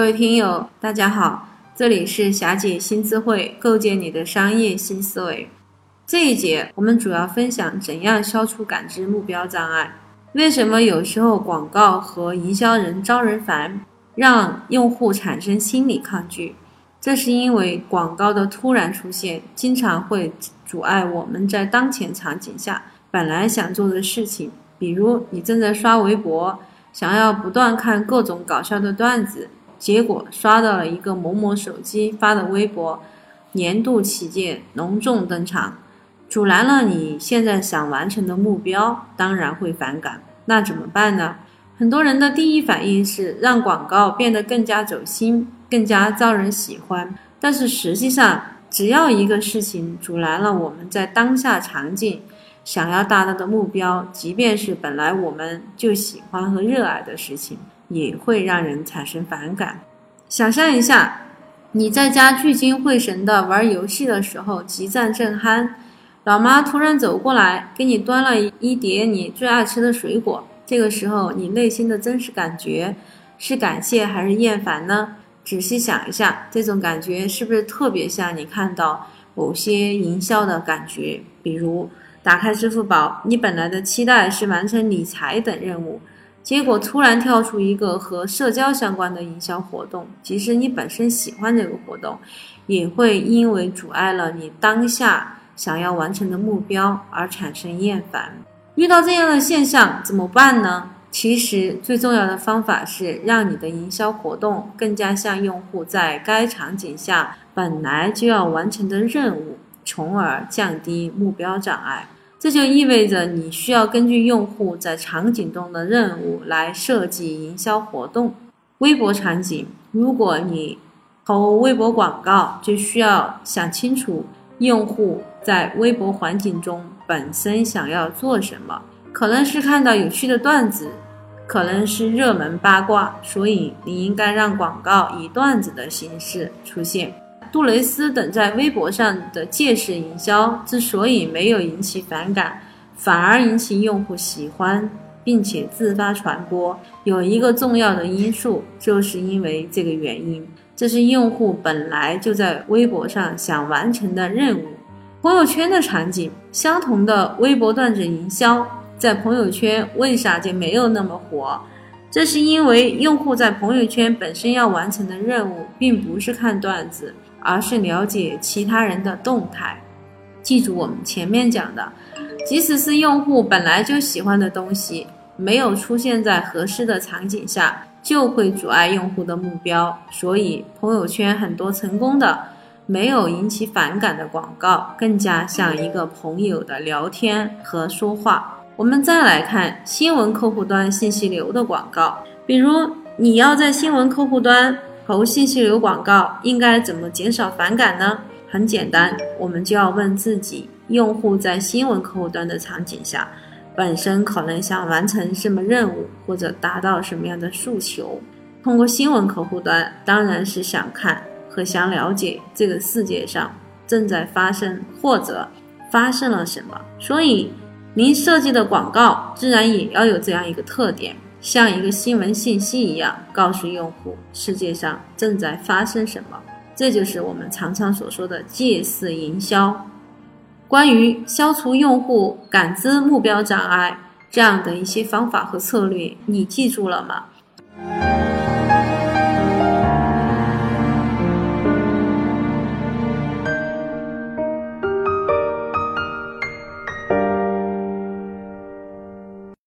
各位听友，大家好，这里是霞姐新智慧，构建你的商业新思维。这一节我们主要分享怎样消除感知目标障碍。为什么有时候广告和营销人招人烦，让用户产生心理抗拒？这是因为广告的突然出现，经常会阻碍我们在当前场景下本来想做的事情。比如，你正在刷微博，想要不断看各种搞笑的段子，结果刷到了一个某某手机发的微博，年度旗舰隆重登场，阻拦了你现在想完成的目标，当然会反感。那怎么办呢？很多人的第一反应是让广告变得更加走心。更加招人喜欢，但是实际上，只要一个事情阻拦了我们在当下场景想要达到的目标，即便是本来我们就喜欢和热爱的事情，也会让人产生反感。想象一下，你在家聚精会神的玩游戏的时候，激战正酣，老妈突然走过来给你端了一碟你最爱吃的水果，这个时候你内心的真实感觉是感谢还是厌烦呢？仔细想一下，这种感觉是不是特别像你看到某些营销的感觉？比如打开支付宝，你本来的期待是完成理财等任务，结果突然跳出一个和社交相关的营销活动，即使你本身喜欢这个活动，也会因为阻碍了你当下想要完成的目标而产生厌烦。遇到这样的现象怎么办呢？其实最重要的方法是让你的营销活动更加像用户在该场景下本来就要完成的任务，从而降低目标障碍。这就意味着你需要根据用户在场景中的任务来设计营销活动。微博场景，如果你投微博广告，就需要想清楚用户在微博环境中本身想要做什么。可能是看到有趣的段子，可能是热门八卦，所以你应该让广告以段子的形式出现。杜蕾斯等在微博上的借势营销之所以没有引起反感，反而引起用户喜欢，并且自发传播，有一个重要的因素，就是因为这个原因，这是用户本来就在微博上想完成的任务。朋友圈的场景，相同的微博段子营销。在朋友圈为啥就没有那么火？这是因为用户在朋友圈本身要完成的任务，并不是看段子，而是了解其他人的动态。记住我们前面讲的，即使是用户本来就喜欢的东西，没有出现在合适的场景下，就会阻碍用户的目标。所以，朋友圈很多成功的、没有引起反感的广告，更加像一个朋友的聊天和说话。我们再来看新闻客户端信息流的广告，比如你要在新闻客户端投信息流广告，应该怎么减少反感呢？很简单，我们就要问自己：用户在新闻客户端的场景下，本身可能想完成什么任务，或者达到什么样的诉求？通过新闻客户端，当然是想看和想了解这个世界上正在发生或者发生了什么，所以。您设计的广告自然也要有这样一个特点，像一个新闻信息一样，告诉用户世界上正在发生什么。这就是我们常常所说的借势营销。关于消除用户感知目标障碍这样的一些方法和策略，你记住了吗？